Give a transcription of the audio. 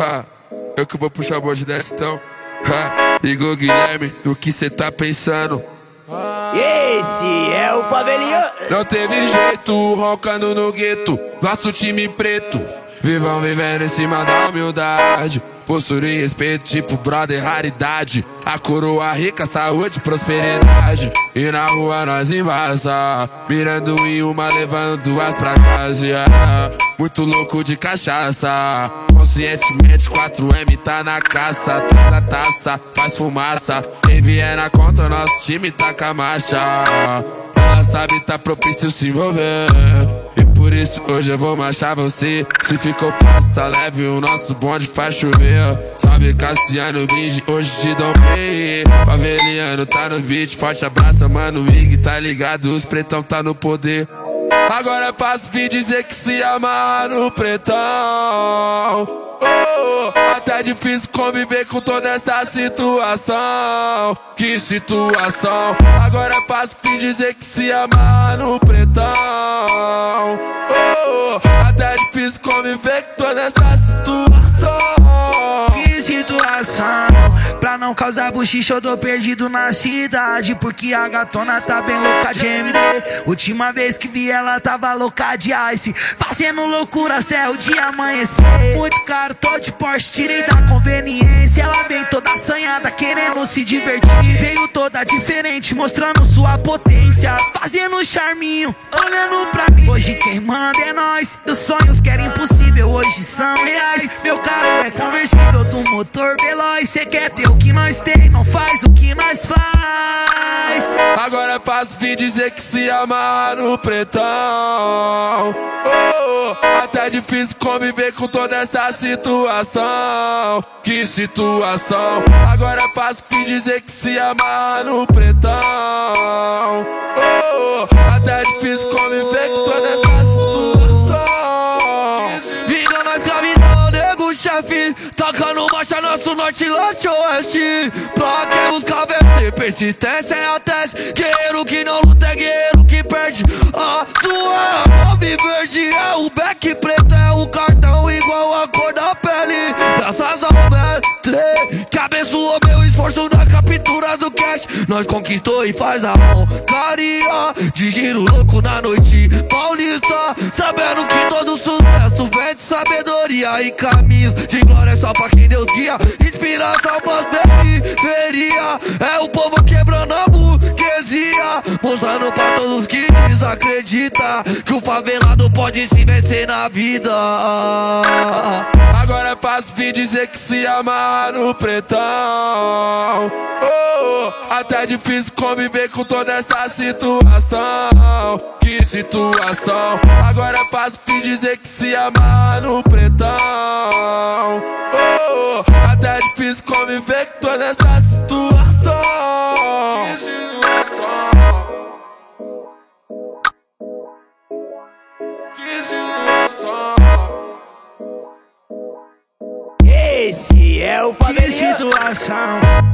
Ha, eu que vou puxar o bode dessa então. Ha, Igor Guilherme, no que cê tá pensando? Esse é o favelinha. Não teve jeito, roncando no gueto, nosso time preto. Vivam vivendo em cima da humildade. Postura e respeito, tipo brother, raridade. A coroa rica, saúde, prosperidade. E na rua nós invasa. Mirando em uma, levando duas pra casa. Muito louco de cachaça. Conscientemente 4M tá na caça. Traz a taça, faz fumaça. Quem vier na conta, nosso time tá com a marcha. Ela sabe, tá propício se envolver. E por isso hoje eu vou marchar você. Se ficou fácil, tá leve, o nosso bonde faz chover. Salve Cassiano Binge, hoje te dou play. Faveliano tá no beat, forte abraço, mano. Ig, tá ligado? Os pretão tá no poder. Agora é fácil vir dizer que se amar no pretão. Oh, até difícil conviver com toda essa situação. Que situação. Agora é fácil vir dizer que se amar no pretão. Oh, até difícil conviver com toda essa situação. Não causar buchicho eu tô perdido na cidade Porque a gatona tá bem louca de MD Última vez que vi ela tava louca de ice. Fazendo loucuras até o dia amanhecer. Muito caro, tô de Porsche, tirei da conveniência. Ela vem toda assanhada, querendo se divertir. Veio toda diferente, mostrando sua potência. Fazendo charminho, olhando pra mim. Hoje quem manda é nós Os sonhos que era impossível, hoje são reais Meu carro é conversível do motor veloz Cê quer ter o que nós tem, não faz o que nós faz Agora é fácil vir dizer que se amar no pretão. Oh, até difícil conviver com toda essa situação. Que situação. Agora é fácil vir dizer que se amar no pretão. Oh, até difícil conviver com toda essa Tacando marcha nosso norte, leste, oeste Pra quem busca vencer, persistência é a tese Guerreiro que não luta é guerreiro que perde. A sua nove verde é o back preto É o cartão igual a cor da pele. Graças ao mestre Que abençoou meu esforço na captura do cash. Nós conquistou e faz a honraria De giro louco na noite paulista. Sabendo que todo sucesso de sabedoria e caminhos De glória só pra quem Deus guia. Inspiração pras periferia. É o povo quebrando a burguesia. Mostrando pra todos que desacredita Que o favelado pode se vencer na vida Agora é fácil vir dizer que se amar no pretão. Oh, até difícil conviver com toda essa situação. Que situação. Agora é fácil vir dizer que se amar no pretão. Oh, até difícil conviver com toda essa situação. Esse é o Que favelinha. situação